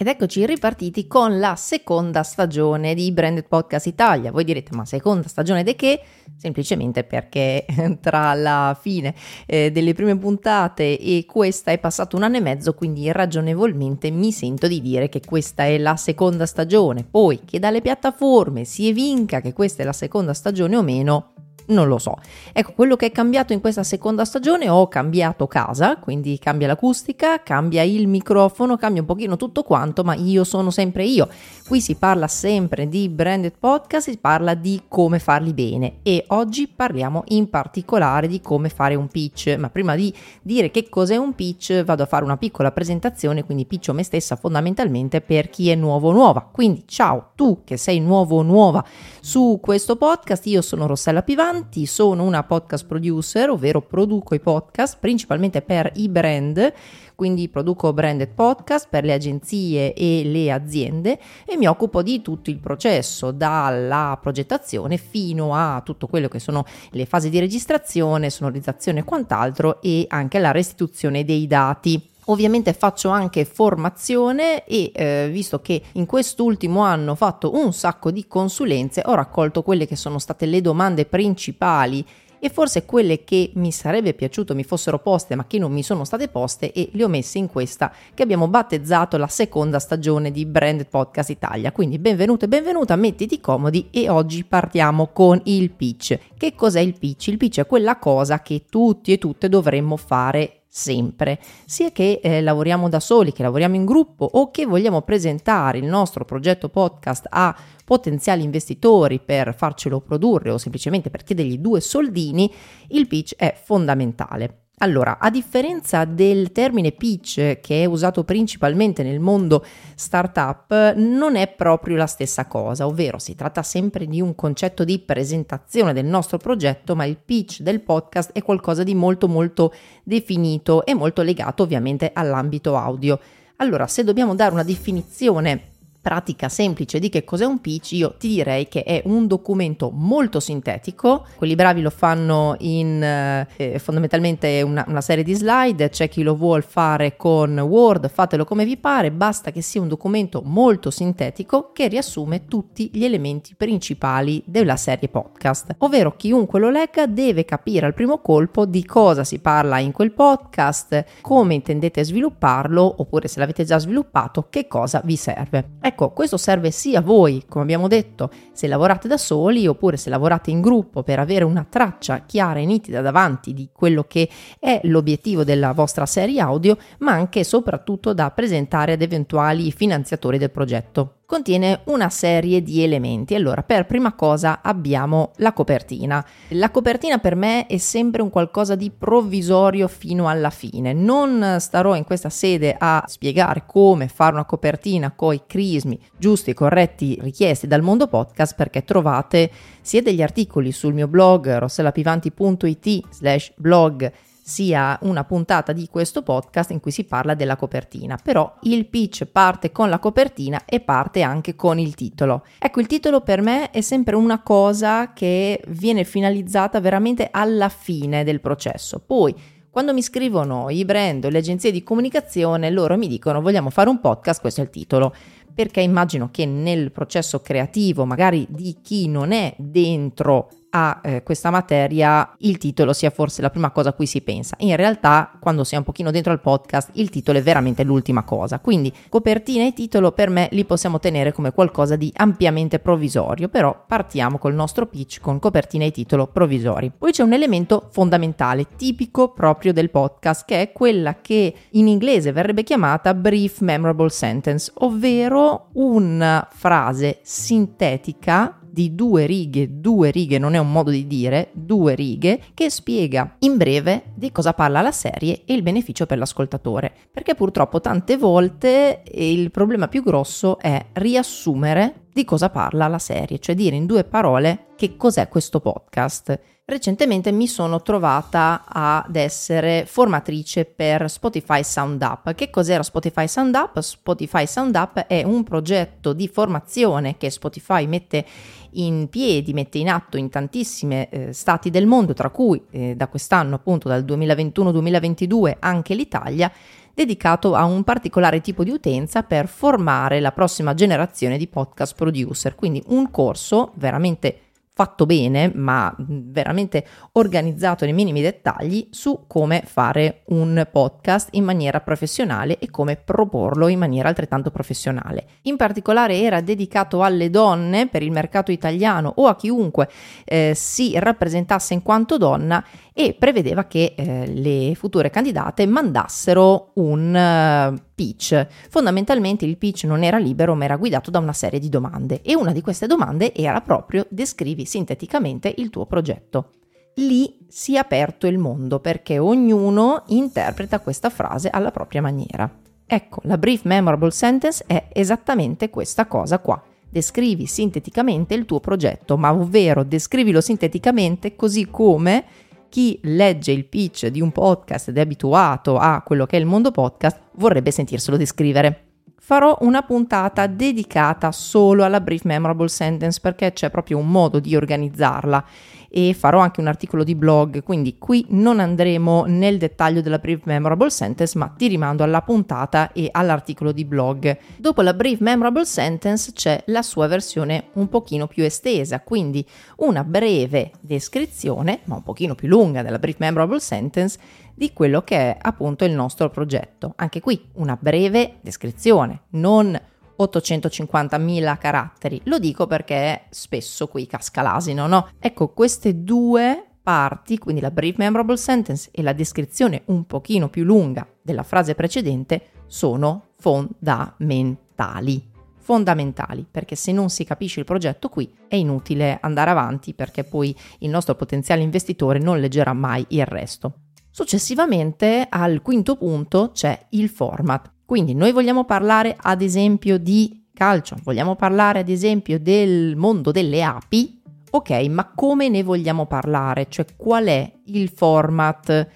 Ed eccoci ripartiti con la seconda stagione di Branded Podcast Italia. Voi direte, ma seconda stagione di che? Semplicemente perché tra la fine eh, delle prime puntate e questa è passato un anno e mezzo, quindi ragionevolmente mi sento di dire che questa è la seconda stagione. Poi che dalle piattaforme si evinca che questa è la seconda stagione o meno, non lo so. Ecco, quello che è cambiato in questa seconda stagione, ho cambiato casa, quindi cambia l'acustica, cambia il microfono, cambia un pochino tutto quanto, ma io sono sempre io. Qui si parla sempre di branded podcast, si parla di come farli bene e oggi parliamo in particolare di come fare un pitch, ma prima di dire che cos'è un pitch vado a fare una piccola presentazione, quindi pitcho me stessa fondamentalmente per chi è nuovo o nuova. Quindi ciao, tu che sei nuovo o nuova su questo podcast, io sono Rossella Pivani avanti, sono una podcast producer, ovvero produco i podcast principalmente per i brand, quindi produco branded podcast per le agenzie e le aziende e mi occupo di tutto il processo, dalla progettazione fino a tutto quello che sono le fasi di registrazione, sonorizzazione e quant'altro e anche la restituzione dei dati. Ovviamente faccio anche formazione e eh, visto che in quest'ultimo anno ho fatto un sacco di consulenze, ho raccolto quelle che sono state le domande principali e forse quelle che mi sarebbe piaciuto mi fossero poste ma che non mi sono state poste e le ho messe in questa che abbiamo battezzato la seconda stagione di Branded Podcast Italia. Quindi benvenuto e benvenuta, mettiti comodi e oggi partiamo con il pitch. Che cos'è il pitch? Il pitch è quella cosa che tutti e tutte dovremmo fare sempre, sia che eh, lavoriamo da soli, che lavoriamo in gruppo o che vogliamo presentare il nostro progetto podcast a potenziali investitori per farcelo produrre o semplicemente per chiedergli due soldini, il pitch è fondamentale. Allora, a differenza del termine pitch che è usato principalmente nel mondo startup, non è proprio la stessa cosa, ovvero si tratta sempre di un concetto di presentazione del nostro progetto, ma il pitch del podcast è qualcosa di molto molto definito e molto legato ovviamente all'ambito audio. Allora, se dobbiamo dare una definizione pratica semplice di che cos'è un pitch, io ti direi che è un documento molto sintetico. Quelli bravi lo fanno in eh, fondamentalmente una, una, serie di slide. C'è chi lo vuole fare con Word, fatelo come vi pare. Basta che sia un documento molto sintetico che riassume tutti gli elementi principali della serie podcast. Ovvero, chiunque lo legga deve capire al primo colpo di cosa si parla in quel podcast, come intendete svilupparlo, oppure se l'avete già sviluppato, che cosa vi serve. Ecco questo serve sia a voi, come abbiamo detto, se lavorate da soli oppure se lavorate in gruppo per avere una traccia chiara e nitida davanti di quello che è l'obiettivo della vostra serie audio, ma anche e soprattutto da presentare ad eventuali finanziatori del progetto contiene una serie di elementi. Allora, per prima cosa abbiamo la copertina. La copertina per me è sempre un qualcosa di provvisorio fino alla fine. Non starò in questa sede a spiegare come fare una copertina con i crismi giusti e corretti richiesti dal mondo podcast perché trovate sia degli articoli sul mio blog rossellapivanti.it slash blog sia una puntata di questo podcast in cui si parla della copertina, però il pitch parte con la copertina e parte anche con il titolo. Ecco, il titolo per me è sempre una cosa che viene finalizzata veramente alla fine del processo. Poi quando mi scrivono i brand o le agenzie di comunicazione, loro mi dicono vogliamo fare un podcast, questo è il titolo perché immagino che nel processo creativo, magari di chi non è dentro a eh, questa materia il titolo sia forse la prima cosa a cui si pensa. In realtà, quando si è un pochino dentro al podcast, il titolo è veramente l'ultima cosa. Quindi, copertina e titolo per me li possiamo tenere come qualcosa di ampiamente provvisorio, però partiamo col nostro pitch con copertina e titolo provvisori. Poi c'è un elemento fondamentale, tipico proprio del podcast, che è quella che in inglese verrebbe chiamata brief memorable sentence, ovvero una frase sintetica di due righe, due righe non è un modo di dire, due righe, che spiega in breve di cosa parla la serie e il beneficio per l'ascoltatore. Perché purtroppo tante volte il problema più grosso è riassumere di cosa parla la serie, cioè dire in due parole che cos'è questo podcast. Recentemente mi sono trovata ad essere formatrice per Spotify Sound Up. Che cos'era Spotify Sound Up? Spotify Sound Up è un progetto di formazione che Spotify mette in piedi, mette in atto in tantissimi eh, stati del mondo, tra cui eh, da quest'anno, appunto dal 2021-2022, anche l'Italia, dedicato a un particolare tipo di utenza per formare la prossima generazione di podcast producer. Quindi un corso veramente fatto bene, ma veramente organizzato nei minimi dettagli su come fare un podcast in maniera professionale e come proporlo in maniera altrettanto professionale. In particolare era dedicato alle donne per il mercato italiano o a chiunque eh, si rappresentasse in quanto donna e prevedeva che eh, le future candidate mandassero un uh, pitch. Fondamentalmente il pitch non era libero ma era guidato da una serie di domande e una di queste domande era proprio descrivi sinteticamente il tuo progetto. Lì si è aperto il mondo perché ognuno interpreta questa frase alla propria maniera. Ecco, la brief memorable sentence è esattamente questa cosa qua. Descrivi sinteticamente il tuo progetto, ma ovvero descrivilo sinteticamente così come chi legge il pitch di un podcast ed è abituato a quello che è il mondo podcast vorrebbe sentirselo descrivere. Farò una puntata dedicata solo alla brief memorable sentence perché c'è proprio un modo di organizzarla e farò anche un articolo di blog, quindi qui non andremo nel dettaglio della brief memorable sentence, ma ti rimando alla puntata e all'articolo di blog. Dopo la brief memorable sentence c'è la sua versione un pochino più estesa, quindi una breve descrizione, ma un pochino più lunga della brief memorable sentence di quello che è appunto il nostro progetto. Anche qui una breve descrizione, non 850.000 caratteri. Lo dico perché spesso qui casca l'asino, no? Ecco, queste due parti, quindi la brief memorable sentence e la descrizione un pochino più lunga della frase precedente, sono fondamentali. Fondamentali, perché se non si capisce il progetto qui è inutile andare avanti perché poi il nostro potenziale investitore non leggerà mai il resto. Successivamente al quinto punto c'è il format. Quindi noi vogliamo parlare ad esempio di calcio, vogliamo parlare ad esempio del mondo delle api, ok, ma come ne vogliamo parlare? Cioè qual è il format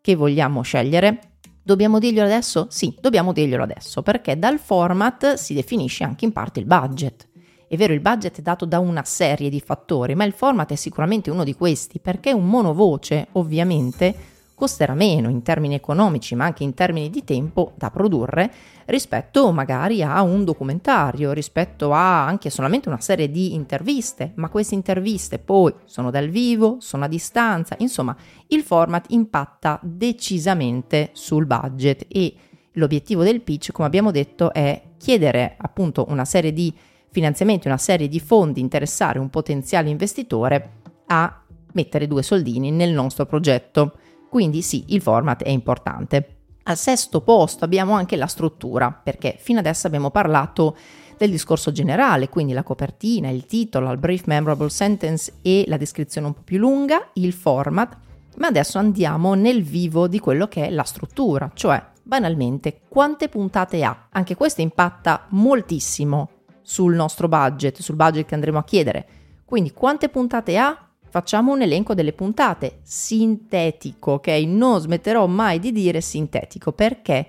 che vogliamo scegliere? Dobbiamo dirglielo adesso? Sì, dobbiamo dirglielo adesso, perché dal format si definisce anche in parte il budget. È vero, il budget è dato da una serie di fattori, ma il format è sicuramente uno di questi, perché un monovoce, ovviamente, costerà meno in termini economici ma anche in termini di tempo da produrre rispetto magari a un documentario, rispetto a anche solamente una serie di interviste, ma queste interviste poi sono dal vivo, sono a distanza, insomma il format impatta decisamente sul budget e l'obiettivo del pitch, come abbiamo detto, è chiedere appunto una serie di finanziamenti, una serie di fondi, interessare un potenziale investitore a mettere due soldini nel nostro progetto. Quindi sì, il format è importante. Al sesto posto abbiamo anche la struttura, perché fino adesso abbiamo parlato del discorso generale, quindi la copertina, il titolo, il brief memorable sentence e la descrizione un po' più lunga, il format, ma adesso andiamo nel vivo di quello che è la struttura, cioè banalmente quante puntate ha. Anche questo impatta moltissimo sul nostro budget, sul budget che andremo a chiedere. Quindi quante puntate ha, Facciamo un elenco delle puntate, sintetico, ok? Non smetterò mai di dire sintetico perché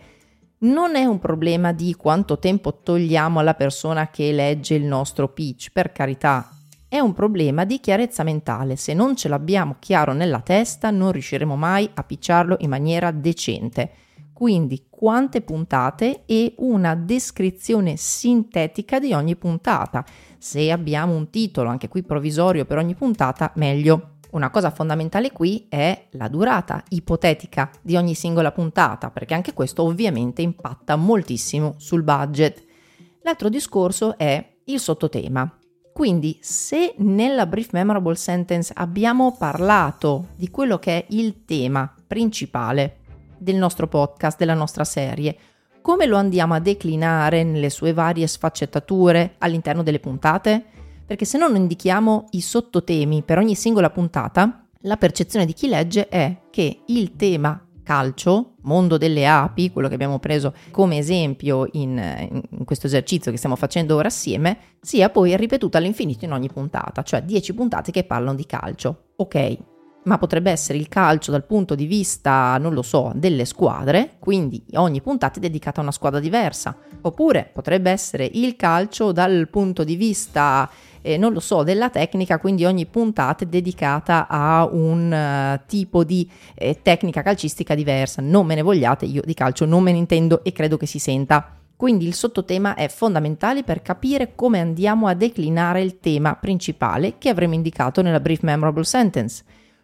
non è un problema di quanto tempo togliamo alla persona che legge il nostro pitch, per carità, è un problema di chiarezza mentale. Se non ce l'abbiamo chiaro nella testa, non riusciremo mai a picciarlo in maniera decente. Quindi quante puntate e una descrizione sintetica di ogni puntata. Se abbiamo un titolo, anche qui provvisorio per ogni puntata, meglio. Una cosa fondamentale qui è la durata ipotetica di ogni singola puntata, perché anche questo ovviamente impatta moltissimo sul budget. L'altro discorso è il sottotema. Quindi se nella brief memorable sentence abbiamo parlato di quello che è il tema principale del nostro podcast, della nostra serie, come lo andiamo a declinare nelle sue varie sfaccettature all'interno delle puntate? Perché se non indichiamo i sottotemi per ogni singola puntata, la percezione di chi legge è che il tema calcio, mondo delle api, quello che abbiamo preso come esempio in, in, questo esercizio che stiamo facendo ora assieme, sia poi ripetuto all'infinito in ogni puntata, cioè 10 puntate che parlano di calcio. Ok, ma potrebbe essere il calcio dal punto di vista, non lo so, delle squadre, quindi ogni puntata è dedicata a una squadra diversa, oppure potrebbe essere il calcio dal punto di vista, eh, non lo so, della tecnica, quindi ogni puntata è dedicata a un uh, tipo di eh, tecnica calcistica diversa. Non me ne vogliate, io di calcio non me ne intendo e credo che si senta. Quindi il sottotema è fondamentale per capire come andiamo a declinare il tema principale che avremo indicato nella Brief Memorable Sentence.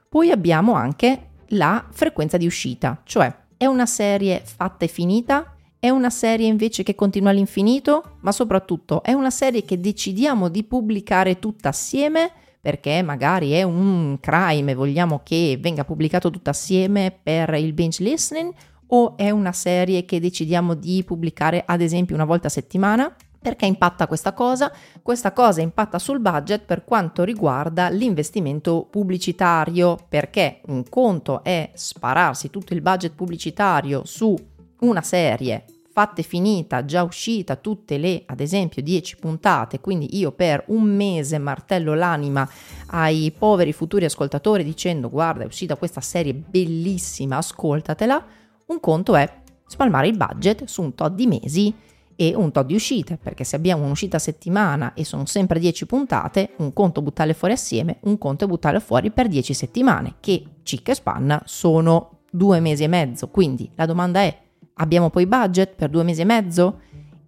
Poi abbiamo anche la frequenza di uscita, cioè è una serie fatta e finita? È una serie invece che continua all'infinito? Ma soprattutto è una serie che decidiamo di pubblicare tutta assieme? perché magari è un crime e vogliamo che venga pubblicato tutto assieme per il binge listening o è una serie che decidiamo di pubblicare ad esempio una volta a settimana? Perché impatta questa cosa? Questa cosa impatta sul budget per quanto riguarda l'investimento pubblicitario, perché un conto è spararsi tutto il budget pubblicitario su una serie fatta e finita, già uscita tutte le, ad esempio, 10 puntate, quindi io per un mese martello l'anima ai poveri futuri ascoltatori dicendo guarda è uscita questa serie bellissima, ascoltatela, un conto è spalmare il budget su un tot di mesi e un tot di uscite, perché se abbiamo un'uscita a settimana e sono sempre 10 puntate, un conto buttarle fuori assieme, un conto è buttarle fuori per 10 settimane, che cic e spanna sono due mesi e mezzo. Quindi la domanda è, abbiamo poi budget per due mesi e mezzo?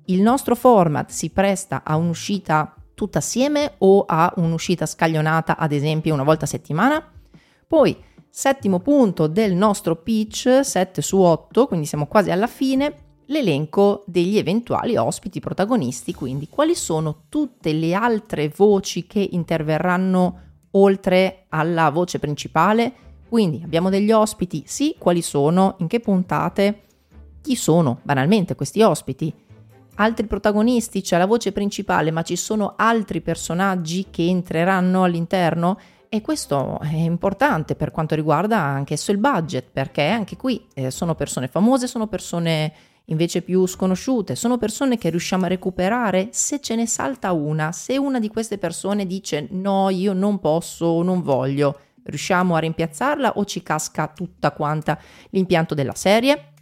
Il nostro format si presta a un'uscita tutta assieme o a un'uscita scaglionata, ad esempio una volta a settimana? Poi, settimo punto del nostro pitch, 7 su 8, quindi siamo quasi alla fine, l'elenco degli eventuali ospiti protagonisti, quindi quali sono tutte le altre voci che interverranno oltre alla voce principale. Quindi abbiamo degli ospiti, sì, quali sono, in che puntate, chi sono banalmente questi ospiti. Altri protagonisti, c'è la voce principale, ma ci sono altri personaggi che entreranno all'interno? E questo è importante per quanto riguarda anche il budget, perché anche qui eh, sono persone famose, sono persone invece più sconosciute, sono persone che riusciamo a recuperare se ce ne salta una, se una di queste persone dice no, io non posso non voglio, riusciamo a rimpiazzarla o ci casca tutta quanta l'impianto della serie?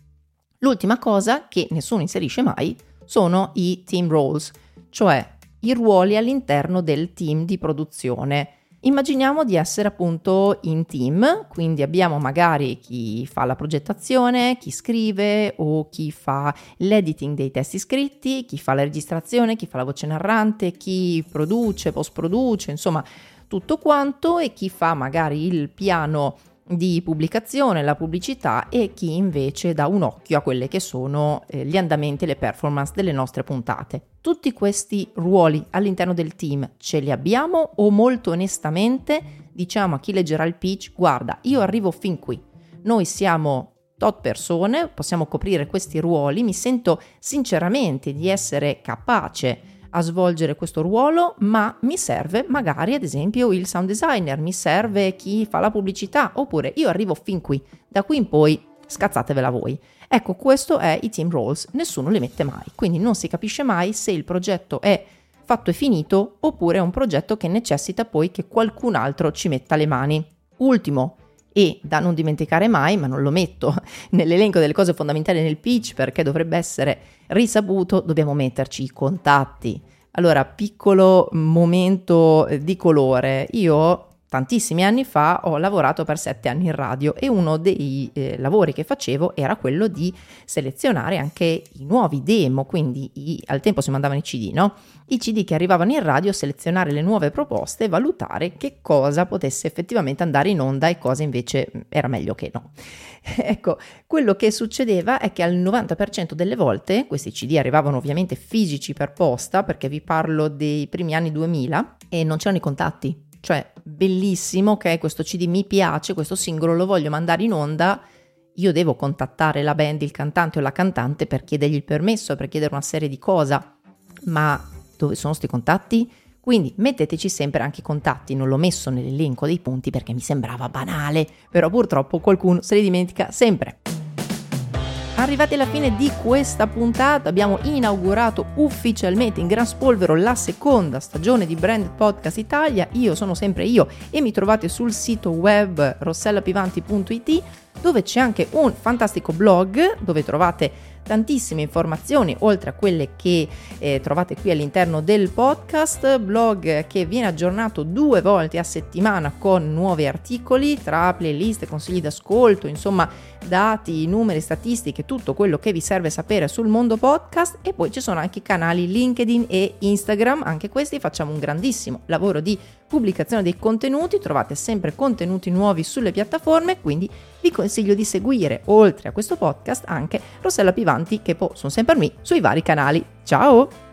L'ultima cosa che nessuno inserisce mai sono i team roles, cioè i ruoli all'interno del team di produzione Immaginiamo di essere appunto in team, quindi abbiamo magari chi fa la progettazione, chi scrive o chi fa l'editing dei testi scritti, chi fa la registrazione, chi fa la voce narrante, chi produce, post produce, insomma tutto quanto e chi fa magari il piano di pubblicazione, la pubblicità e chi invece dà un occhio a quelle che sono eh, gli andamenti e le performance delle nostre puntate. Tutti questi ruoli all'interno del team ce li abbiamo o molto onestamente diciamo a chi leggerà il pitch guarda io arrivo fin qui, noi siamo tot persone, possiamo coprire questi ruoli, mi sento sinceramente di essere capace a svolgere questo ruolo, ma mi serve magari ad esempio il sound designer, mi serve chi fa la pubblicità, oppure io arrivo fin qui, da qui in poi scazzatevela voi. Ecco, questo è i team roles, nessuno li mette mai, quindi non si capisce mai se il progetto è fatto e finito oppure è un progetto che necessita poi che qualcun altro ci metta le mani. Ultimo, e da non dimenticare mai, ma non lo metto nell'elenco delle cose fondamentali nel pitch perché dovrebbe essere risaputo, dobbiamo metterci i contatti. Allora, piccolo momento di colore. Io tantissimi anni fa ho lavorato per sette anni in radio e uno dei eh, lavori che facevo era quello di selezionare anche i nuovi demo, quindi i, al tempo si mandavano i CD, no? I CD che arrivavano in radio, selezionare le nuove proposte e valutare che cosa potesse effettivamente andare in onda e cosa invece mm, era meglio che no. ecco, quello che succedeva è che al 90% delle volte questi CD arrivavano ovviamente fisici per posta, perché vi parlo dei primi anni 2000 e non c'erano i contatti cioè, bellissimo, ok, questo CD mi piace, questo singolo lo voglio mandare in onda, io devo contattare la band, il cantante o la cantante per chiedergli il permesso, per chiedere una serie di cose. Ma dove sono questi contatti? Quindi metteteci sempre anche i contatti, non l'ho messo nell'elenco dei punti perché mi sembrava banale, però purtroppo qualcuno se li dimentica sempre. Arrivati alla fine di questa puntata abbiamo inaugurato ufficialmente in gran spolvero la seconda stagione di Brand Podcast Italia. Io sono sempre io e mi trovate sul sito web rossellapivanti.it dove c'è anche un fantastico blog dove trovate tantissime informazioni oltre a quelle che eh, trovate qui all'interno del podcast, blog che viene aggiornato due volte a settimana con nuovi articoli tra playlist, consigli d'ascolto, insomma dati, numeri, statistiche, tutto quello che vi serve sapere sul mondo podcast. E poi ci sono anche i canali LinkedIn e Instagram, anche questi facciamo un grandissimo lavoro di pubblicazione dei contenuti, trovate sempre contenuti nuovi sulle piattaforme, quindi vi consiglio di seguire, oltre a questo podcast, anche Rossella Pivanti che poi sono sempre me sui vari canali. Ciao!